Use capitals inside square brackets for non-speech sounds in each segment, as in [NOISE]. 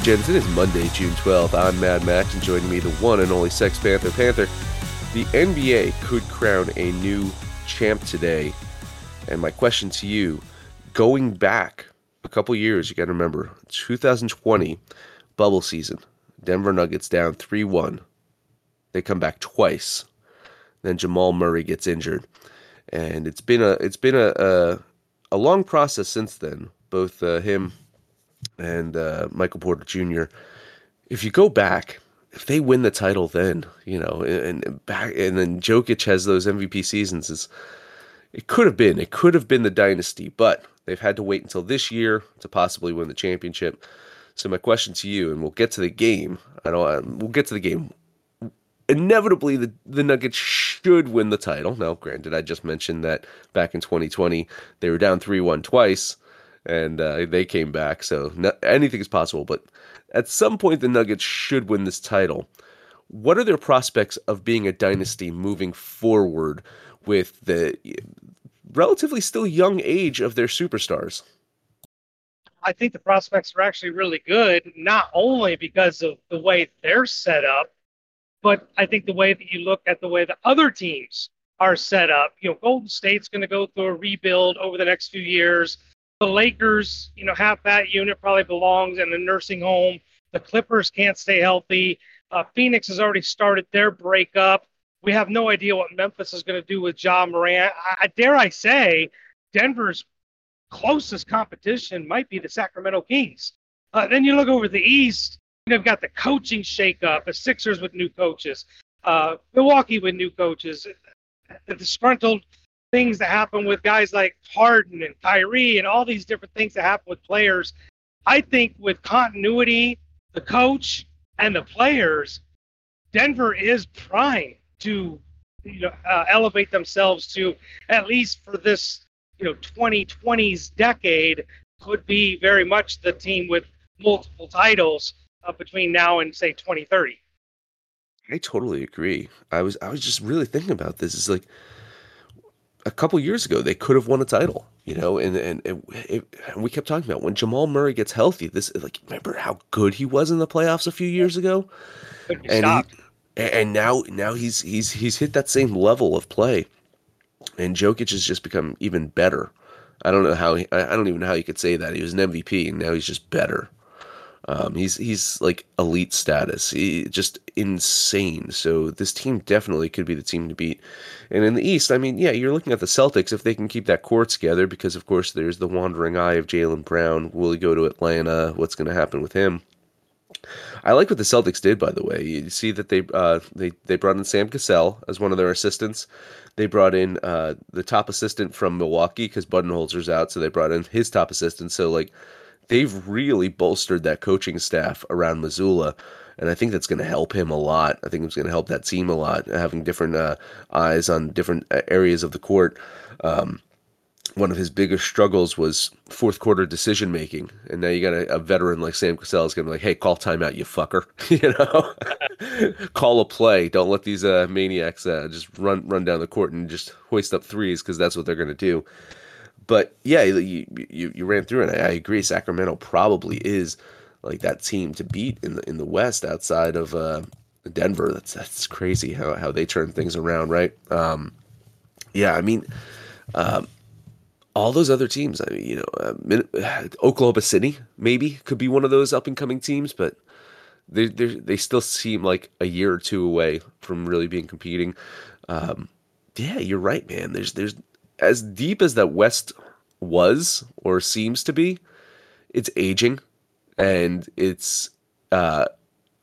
Degens, it is Monday, June 12th. I'm Mad Max, and joining me, the one and only Sex Panther Panther. The NBA could crown a new champ today. And my question to you, going back a couple years, you got to remember, 2020 bubble season, Denver Nuggets down 3-1. They come back twice. Then Jamal Murray gets injured. And it's been a it's been a a, a long process since then. Both uh, him and uh, Michael Porter Jr. If you go back, if they win the title, then you know, and, and back, and then Jokic has those MVP seasons. Is it could have been, it could have been the dynasty, but they've had to wait until this year to possibly win the championship. So my question to you, and we'll get to the game. I don't. We'll get to the game. Inevitably, the the Nuggets should win the title. Now, granted, I just mentioned that back in 2020 they were down three one twice and uh, they came back. So no, anything is possible. But at some point, the Nuggets should win this title. What are their prospects of being a dynasty moving forward with the relatively still young age of their superstars? I think the prospects are actually really good, not only because of the way they're set up, but I think the way that you look at the way the other teams are set up. You know, Golden State's going to go through a rebuild over the next few years the Lakers, you know, half that unit probably belongs in a nursing home. The Clippers can't stay healthy. Uh, Phoenix has already started their breakup. We have no idea what Memphis is going to do with Ja Morant. I, dare I say, Denver's closest competition might be the Sacramento Kings. Uh, then you look over the East, you've got the coaching shakeup, the Sixers with new coaches, uh, Milwaukee with new coaches, the disgruntled things that happen with guys like Harden and Kyrie and all these different things that happen with players. I think with continuity, the coach and the players, Denver is primed to you know uh, elevate themselves to at least for this you know 2020s decade could be very much the team with multiple titles uh, between now and say 2030. I totally agree. I was I was just really thinking about this. It's like a couple years ago they could have won a title you know and and, and, it, and, we kept talking about when jamal murray gets healthy this like remember how good he was in the playoffs a few years ago? And he, and now now he's he's he's hit that same level of play. And Jokic has just become even better. I don't know how he, i don't even know how you could say that. He was an mvp and now he's just better um, he's he's like elite status, he, just insane. So this team definitely could be the team to beat. And in the East, I mean, yeah, you're looking at the Celtics if they can keep that core together, because of course there's the wandering eye of Jaylen Brown. Will he go to Atlanta? What's going to happen with him? I like what the Celtics did, by the way. You see that they uh, they they brought in Sam Cassell as one of their assistants. They brought in uh, the top assistant from Milwaukee because Budenholzer's out, so they brought in his top assistant. So like they've really bolstered that coaching staff around Mazzulla, And I think that's going to help him a lot. I think it's going to help that team a lot, having different uh, eyes on different uh, areas of the court. Um, one of his biggest struggles was fourth quarter decision making, and now you got a, a veteran like Sam Cassell is going to be like, "Hey, call timeout, you fucker," [LAUGHS] you know, [LAUGHS] call a play. Don't let these uh, maniacs uh, just run run down the court and just hoist up threes because that's what they're going to do. But yeah, you, you you ran through it. I, I agree. Sacramento probably is like that team to beat in the in the West outside of uh, Denver. That's that's crazy how how they turn things around, right? Um, yeah, I mean. Um, all those other teams, I mean, you know, uh, [SIGHS] Oklahoma City maybe could be one of those up and coming teams, but they they still seem like a year or two away from really being competing. Um, yeah, you're right, man. There's there's as deep as that West was or seems to be, it's aging, and it's uh,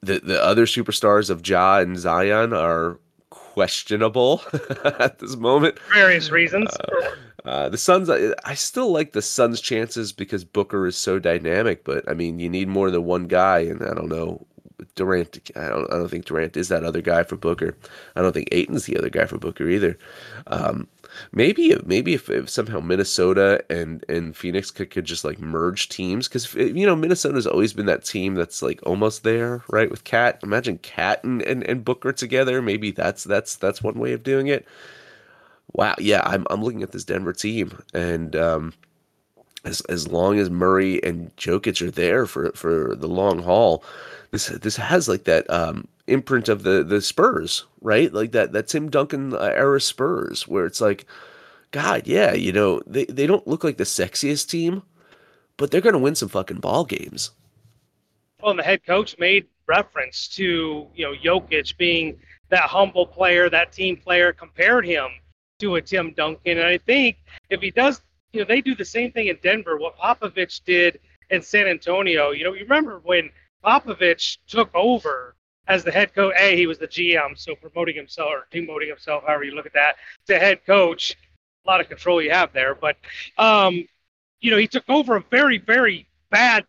the the other superstars of Ja and Zion are questionable [LAUGHS] at this moment. Various reasons. Uh, uh, the Suns, I, I, still like the Suns' chances because Booker is so dynamic. But I mean, you need more than one guy, and I don't know. Durant, I don't, I don't think Durant is that other guy for Booker. I don't think Ayton's the other guy for Booker either. Um, maybe, maybe if, if, somehow Minnesota and and Phoenix could, could just like merge teams, because you know Minnesota's always been that team that's like almost there, right? With KAT, imagine KAT and, and, and Booker together. Maybe that's that's that's one way of doing it wow, yeah, I'm I'm looking at this Denver team, and um, as as long as Murray and Jokic are there for for the long haul, this this has like that um, imprint of the the Spurs, right? Like that that Tim Duncan uh, era Spurs, where it's like, God, yeah, you know, they they don't look like the sexiest team, but they're gonna win some fucking ball games. Well, and the head coach made reference to you know Jokic being that humble player, that team player, compared him to a Tim Duncan. And I think if he does, you know, they do the same thing in Denver, what Popovich did in San Antonio. You know, you remember when Popovich took over as the head coach. A, he was the GM, so promoting himself or demoting himself, however you look at that, to head coach. A lot of control you have there, but um, you know, he took over a very, very bad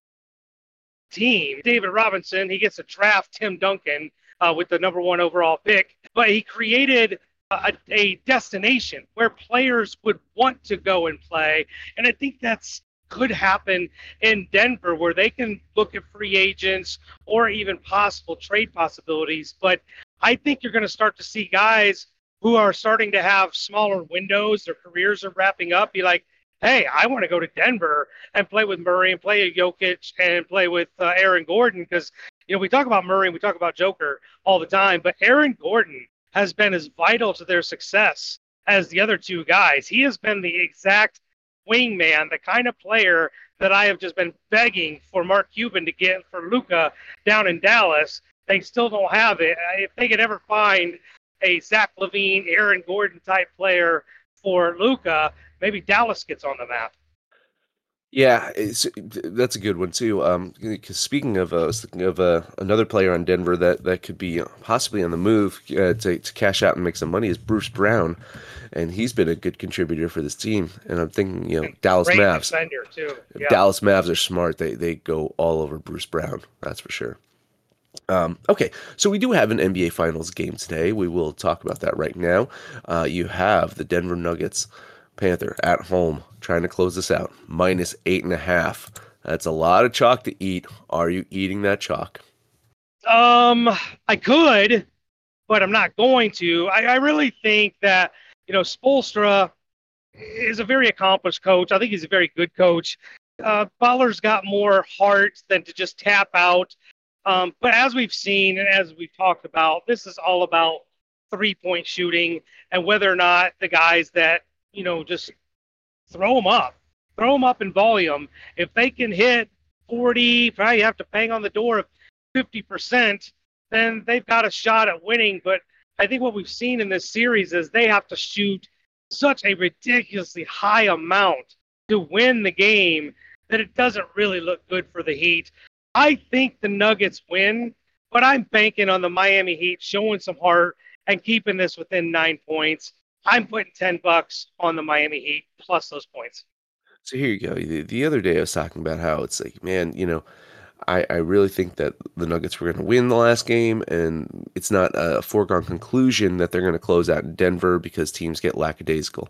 team. David Robinson, he gets to draft Tim Duncan uh, with the number one overall pick, but he created a, a destination where players would want to go and play. And I think that's could happen in Denver where they can look at free agents or even possible trade possibilities. But I think you're going to start to see guys who are starting to have smaller windows, their careers are wrapping up, be like, hey, I want to go to Denver and play with Murray and play Jokic and play with uh, Aaron Gordon because, you know, we talk about Murray and we talk about Joker all the time, but Aaron Gordon has been as vital to their success as the other two guys. He has been the exact wingman, the kind of player that I have just been begging for Mark Cuban to get for Luka down in Dallas. They still don't have it. If they could ever find a Zach LaVine, Aaron Gordon type player for Luka, maybe Dallas gets on the map. Yeah, that's a good one too. Um, speaking of, uh, speaking of uh, another player on Denver that, that could be possibly on the move uh, to, to cash out and make some money is Bruce Brown, and he's been a good contributor for this team. And I'm thinking, you know, Dallas Great Mavs. Too. Yeah. Dallas Mavs are smart. They they go all over Bruce Brown. That's for sure. Um, okay, so we do have an NBA Finals game today. We will talk about that right now. Uh, you have the Denver Nuggets Panther at home trying to close this out. Minus eight and a half. That's a lot of chalk to eat. Are you eating that chalk? Um, I could, but I'm not going to. I, I really think that you know Spoelstra is a very accomplished coach. I think he's a very good coach. Uh, Butler's got more heart than to just tap out. Um, but as we've seen and as we've talked about, this is all about three point shooting and whether or not the guys that you know, just throw them up, throw them up in volume. If they can hit 40, probably have to bang on the door of 50%, then they've got a shot at winning. But I think what we've seen in this series is they have to shoot such a ridiculously high amount to win the game that it doesn't really look good for the Heat. I think the Nuggets win, but I'm banking on the Miami Heat showing some heart and keeping this within nine points. I'm putting 10 bucks on the Miami Heat plus those points. So here you go. The, the other day I was talking about how it's like, man, you know, I, I really think that the Nuggets were going to win the last game, and it's not a foregone conclusion that they're going to close out in Denver because teams get lackadaisical.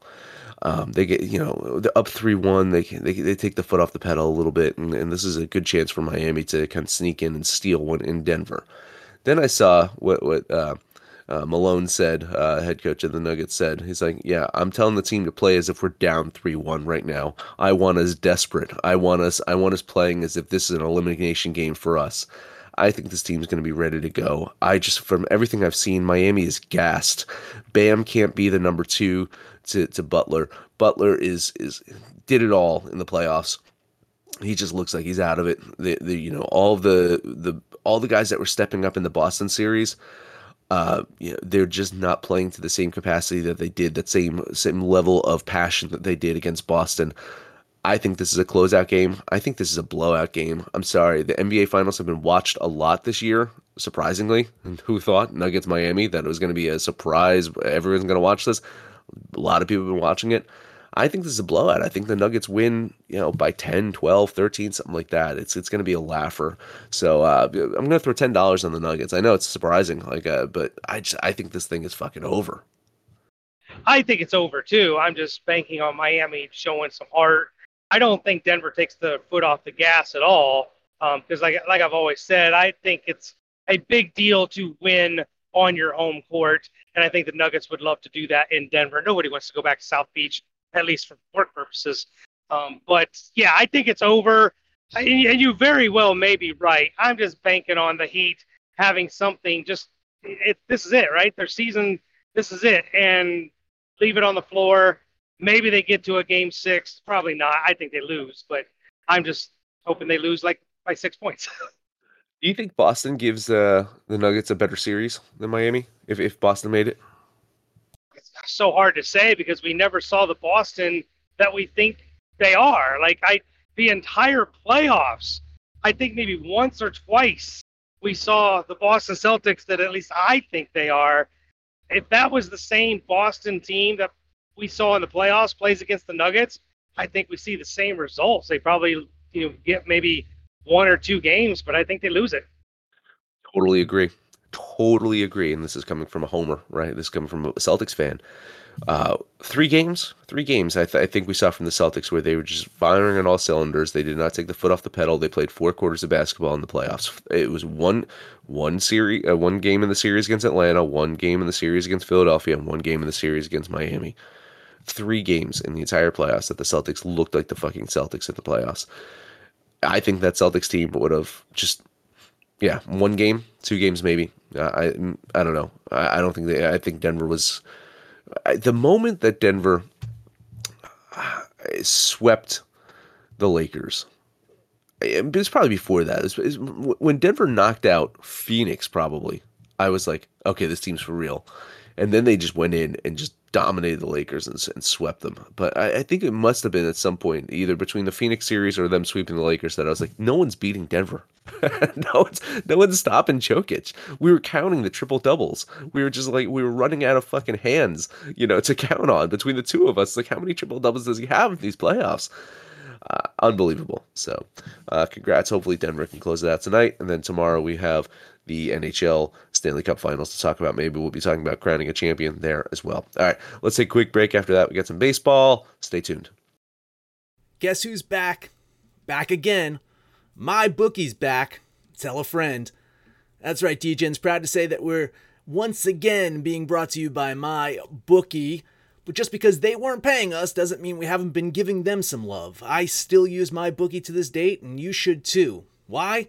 Um, they get you know up three one. They, they they take the foot off the pedal a little bit, and, and this is a good chance for Miami to kind of sneak in and steal one in Denver. Then I saw what what uh, uh, Malone said, uh, head coach of the Nuggets said. He's like, "Yeah, I'm telling the team to play as if we're down three one right now. I want us desperate. I want us. I want us playing as if this is an elimination game for us." I think this team's going to be ready to go. I just, from everything I've seen, Miami is gassed. Bam can't be the number two to, to Butler. Butler is is did it all in the playoffs. He just looks like he's out of it. The, the you know all the the all the guys that were stepping up in the Boston series, uh, you know, they're just not playing to the same capacity that they did, that same same level of passion that they did against Boston. I think this is a closeout game. I think this is a blowout game. I'm sorry. The NBA Finals have been watched a lot this year, surprisingly. Who thought Nuggets Miami that it was going to be a surprise? Everyone's going to watch this. A lot of people have been watching it. I think this is a blowout. I think the Nuggets win, you know, by 10, 12, 13, something like that. It's it's going to be a laugher. So uh, I'm going to throw $10 on the Nuggets. I know it's surprising, like, uh, but I just I think this thing is fucking over. I think it's over too. I'm just banking on Miami showing some heart. I don't think Denver takes the foot off the gas at all. Because um, like like I've always said, I think it's a big deal to win on your home court, and I think the Nuggets would love to do that in Denver. Nobody wants to go back to South Beach at least for work purposes. Um, but yeah, I think it's over. And you very well may be right. I'm just banking on the Heat having something. Just it, this is it, right? Their season. This is it, and leave it on the floor. Maybe they get to a game six. Probably not. I think they lose, but I'm just hoping they lose like by six points. [LAUGHS] Do you think Boston gives uh, the Nuggets a better series than Miami if, if Boston made it? So hard to say because we never saw the Boston that we think they are. Like I, the entire playoffs, I think maybe once or twice we saw the Boston Celtics that at least I think they are. If that was the same Boston team that we saw in the playoffs plays against the Nuggets, I think we see the same results. They probably you know get maybe one or two games, but I think they lose it. Totally agree totally agree, and this is coming from a homer, right? This is coming from a Celtics fan. Uh, three games, three games. I, th- I, think we saw from the Celtics where they were just firing on all cylinders. They did not take the foot off the pedal. They played four quarters of basketball in the playoffs. It was one, one series, uh, one game in the series against Atlanta, one game in the series against Philadelphia, and one game in the series against Miami. Three games in the entire playoffs that the Celtics looked like the fucking Celtics at the playoffs. I think that Celtics team would have just yeah, one game, two games maybe. I I don't know. I, I don't think they. I think Denver was I, the moment that Denver uh, swept the Lakers. It was probably before that. When Denver knocked out Phoenix, probably. I was like, okay, this team's for real. And then they just went in and just dominated the Lakers and, and swept them. But I, I, think it must have been at some point, either between the Phoenix series or them sweeping the Lakers, that I was like, no one's beating Denver. [LAUGHS] no one's no one's stopping Jokic. We were counting the triple doubles. We were just like we were running out of fucking hands, you know, to count on between the two of us. Like, how many triple doubles does he have in these playoffs? Uh, unbelievable. So, uh, congrats. Hopefully, Denver can close it out tonight, and then tomorrow we have the NHL Stanley Cup Finals to talk about. Maybe we'll be talking about crowning a champion there as well. All right, let's take a quick break. After that, we get some baseball. Stay tuned. Guess who's back? Back again. MyBookie's back. Tell a friend. That's right, DJ's proud to say that we're once again being brought to you by my bookie. But just because they weren't paying us doesn't mean we haven't been giving them some love. I still use MyBookie to this date, and you should too. Why?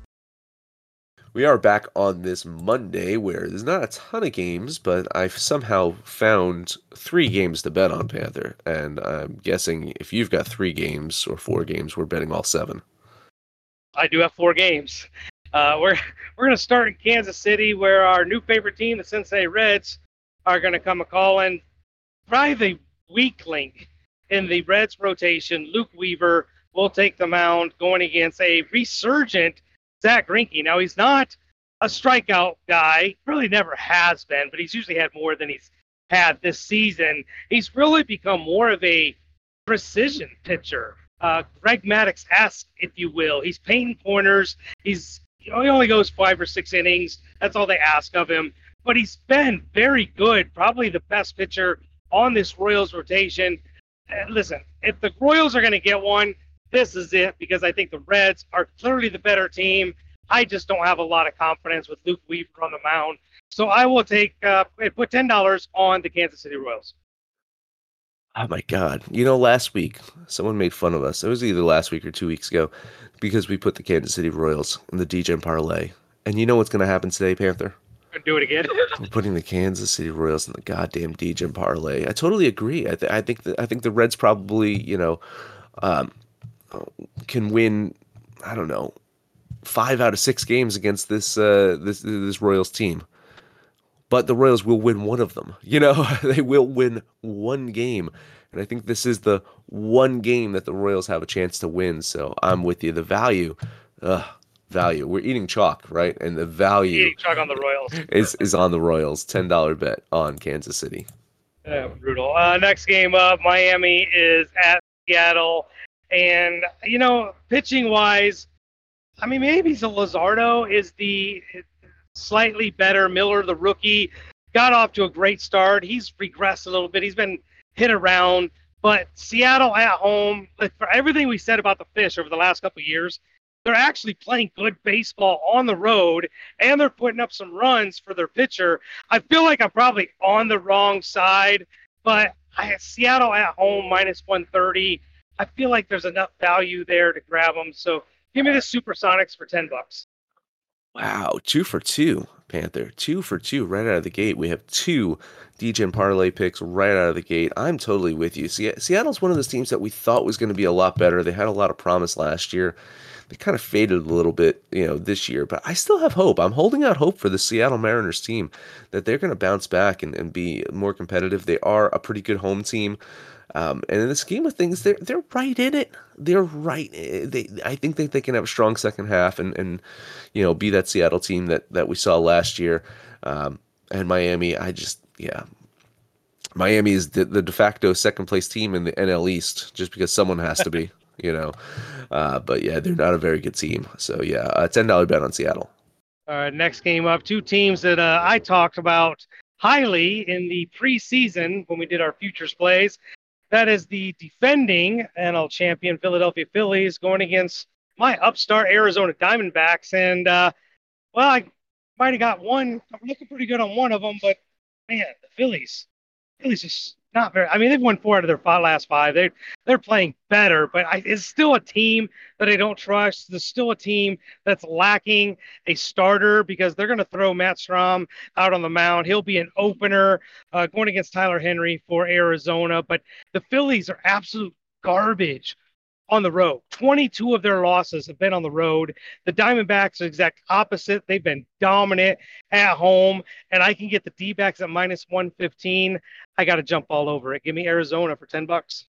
We are back on this Monday where there's not a ton of games, but I've somehow found three games to bet on Panther. And I'm guessing if you've got three games or four games, we're betting all seven. I do have four games. Uh, we're [LAUGHS] we're going to start in Kansas City, where our new favorite team, the Cincinnati Reds, are going to come a calling. Probably the weak link in the Reds rotation, Luke Weaver will take the mound going against a resurgent Zack Greinke. Now he's not a strikeout guy, really never has been, but he's usually had more than he's had this season. He's really become more of a precision pitcher, uh, Greg Maddux esque, if you will. He's painting corners. He's you know, he only goes five or six innings. That's all they ask of him. But he's been very good, probably the best pitcher on this Royals rotation. And listen, if the Royals are going to get one, this is it because I think the Reds are clearly the better team. I just don't have a lot of confidence with Luke Weaver on the mound. So I will take uh, put ten dollars on the Kansas City Royals. Oh my God! You know, last week someone made fun of us. It was either last week or two weeks ago because we put the Kansas City Royals in the Degen parlay. And you know what's going to happen today, Panther? Do it again. We're putting the Kansas City Royals in the goddamn Degen parlay. I totally agree. I, th- I think the, I think the Reds probably you know um, can win. I don't know five out of six games against this uh, this this Royals team. But the Royals will win one of them. You know, [LAUGHS] they will win one game. And I think this is the one game that the Royals have a chance to win. So I'm with you. The value, uh, value. We're eating chalk, right? And the value chalk on the Royals [LAUGHS] is is on the Royals. Ten dollar bet on Kansas City. Yeah, brutal. Uh, next game up, Miami is at Seattle, and you know, pitching wise, I mean, maybe Luzardo is the slightly better. Miller, the rookie, got off to a great start. He's regressed a little bit. He's been hit around. But Seattle at home, for everything we said about the Fish over the last couple years, they're actually playing good baseball on the road and they're putting up some runs for their pitcher. I feel like I'm probably on the wrong side, but I, Seattle at home minus 130. I feel like there's enough value there to grab them. So Give me the Supersonics for ten bucks. Wow, two for two, Panther. Two for two right out of the gate. We have two Degen parlay picks right out of the gate. I'm totally with you. Seattle's one of those teams that we thought was going to be a lot better. They had a lot of promise last year. They kind of faded a little bit, you know, this year, but I still have hope. I'm holding out hope for the Seattle Mariners team that they're going to bounce back and, and be more competitive. They are a pretty good home team. Um, and in the scheme of things, they're they're right in it. They're right. Eh, they I think that they can have a strong second half and and you know be that Seattle team that that we saw last year. Um, and Miami, I just yeah, Miami is the, the de facto second place team in the NL East just because someone has to be. [LAUGHS] you know, uh, but yeah, they're not a very good team. So yeah, a ten dollar bet on Seattle. All right, next game up, two teams that uh, I talked about highly in the preseason when we did our futures plays. That is the defending NL champion Philadelphia Phillies going against my upstart Arizona Diamondbacks. And, uh, well, I might have got one. I'm looking pretty good on one of them, but man, the Phillies, Phillies just not very. I mean, they've won four out of their five, last five. They they're playing better, but I, it's still a team that I don't trust. There's still a team that's lacking a starter because they're going to throw Matt Strahm out on the mound. He'll be an opener uh, going against Tyler Henry for Arizona. But the Phillies are absolute garbage on the road. 22 of their losses have been on the road. The Diamondbacks are exact opposite. They've been dominant at home, and I can get the D-backs at minus 115. I got to jump all over it. Give me Arizona for 10 bucks.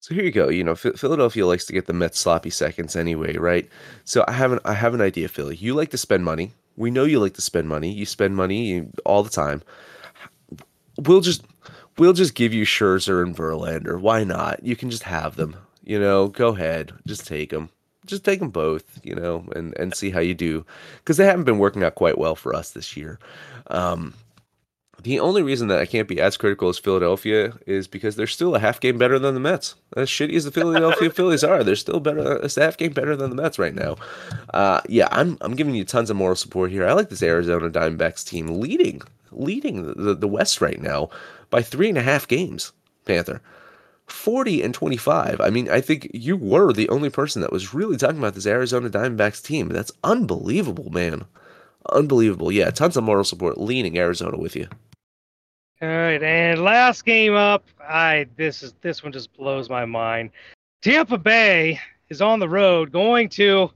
So here you go. You know, Philadelphia likes to get the Mets sloppy seconds anyway, right? So I have an I have an idea, Philly. You like to spend money. We know you like to spend money. You spend money all the time. We'll just we'll just give you Scherzer and Verlander. Why not? You can just have them. You know, go ahead, just take them. Just take them both, you know, and and see how you do, because they haven't been working out quite well for us this year. Um, the only reason that I can't be as critical as Philadelphia is because they're still a half game better than the Mets. As shitty as the Philadelphia [LAUGHS] Phillies are, they're still better. It's a half game better than the Mets right now. Uh, yeah, I'm I'm giving you tons of moral support here. I like this Arizona Diamondbacks team leading leading the, the West right now by three and a half games. Panther. 40 and 25. I mean, I think you were the only person that was really talking about this Arizona Diamondbacks team. That's unbelievable, man. Unbelievable. Yeah, tons of moral support leaning Arizona with you. All right, and last game up, I this is this one just blows my mind. Tampa Bay is on the road going to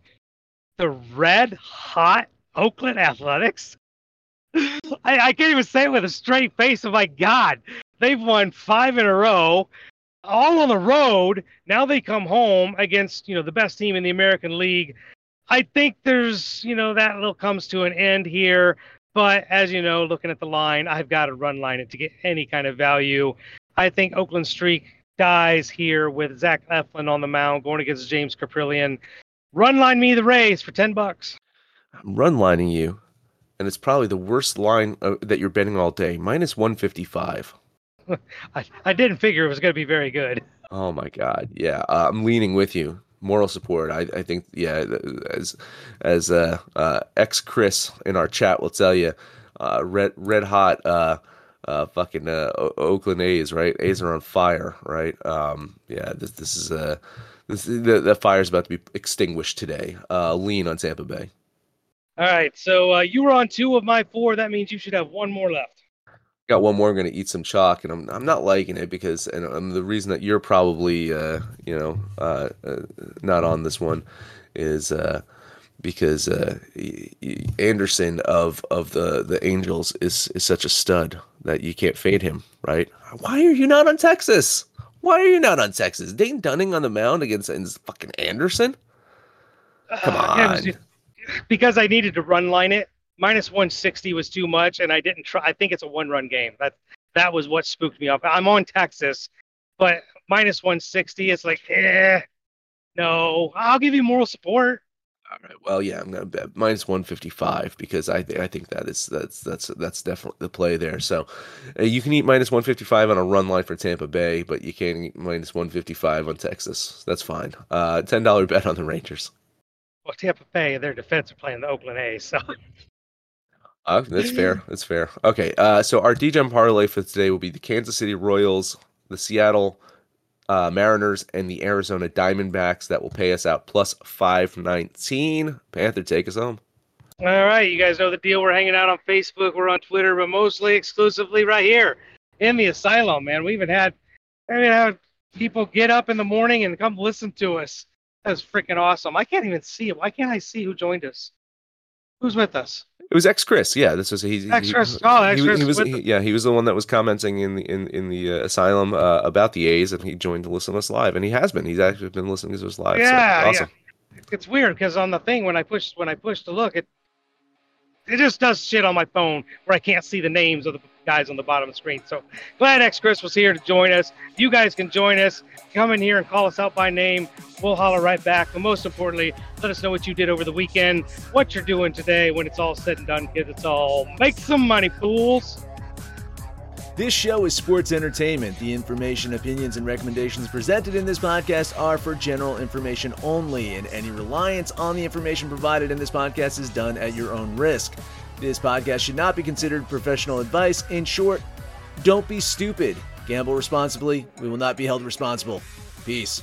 the red hot Oakland Athletics. [LAUGHS] I, I can't even say it with a straight face. Oh my God, they've won five in a row all on the road. Now they come home against, you know, the best team in the American League. I think there's, you know, that little comes to an end here. But as you know, looking at the line, I've got to run line it to get any kind of value. I think Oakland streak dies here with Zach Eflin on the mound going against James Kaprielian. Run line me the Rays for 10 bucks. I'm run lining you, and it's probably the worst line uh, that you're betting all day. Minus 155. [LAUGHS] I, I didn't figure it was going to be very good. Oh my god, yeah, uh, I'm leaning with you. Moral support. I, I think yeah, as as uh, uh, ex Chris in our chat will tell you, uh, red red hot uh, uh, fucking uh, Oakland A's right. A's are on fire right. Um, yeah, this this is a uh, this the, the fire's about to be extinguished today. Uh, lean on Tampa Bay. All right, so uh, you were on two of my four. That means you should have one more left got one more. I'm going to eat some chalk, and I'm I'm not liking it because, and um, the reason that you're probably uh, you know uh, uh, not on this one is uh, because uh, Anderson of of the the Angels is is such a stud that you can't fade him, right? Why are you not on Texas? Why are you not on Texas? Dane Dunning on the mound against fucking Anderson? Come on. Uh, yeah, because I needed to run line it minus 160 was too much, and I didn't try. I think it's a one run game. That that was what spooked me off. I'm on Texas, but minus 160, it's like, eh, no. I'll give you moral support. All right. Well, yeah, I'm gonna bet minus 155 because I th- I think that is that's that's that's definitely the play there. So uh, you can eat minus 155 on a run line for Tampa Bay, but you can't eat minus 155 on Texas. That's fine. Uh, ten dollar bet on the Rangers. Well, Tampa Bay, their defense are playing the Oakland A's, so Uh, that's fair. [GASPS] That's fair. Okay. Uh, so our Degen parlay for today will be the Kansas City Royals, the Seattle uh, Mariners, and the Arizona Diamondbacks. That will pay us out plus five nineteen. Panther, take us home. All right, you guys know the deal. We're hanging out on Facebook, we're on Twitter, but mostly exclusively right here in the asylum. Man, we even had, I mean, had people get up in the morning and come listen to us. That's freaking awesome. I can't even see it. Why can't I see who joined us? Who's with us? It was ex Chris. Yeah, this was he. Ex Chris. Oh, ex Chris. He, he, was. He, yeah, he was the one that was commenting in the in in the uh, asylum uh, about the A's, and he joined to listen to us live, and he has been. He's actually been listening to us live. Yeah, so, awesome. yeah. It's weird because on the thing when I push when I push to look, it it just does shit on my phone where I can't see the names of the guys on the bottom of the screen. So glad X Chris was here to join us. You guys can join us. Come in here and call us out by name. We'll holler right back. But most importantly, let us know what you did over the weekend, what you're doing today when it's all said and done, kids. It's all make some money, fools. This show is sports entertainment. The information, opinions, and recommendations presented in this podcast are for general information only, and any reliance on the information provided in this podcast is done at your own risk. This podcast should not be considered professional advice. In short, don't be stupid. Gamble responsibly. We will not be held responsible. Peace.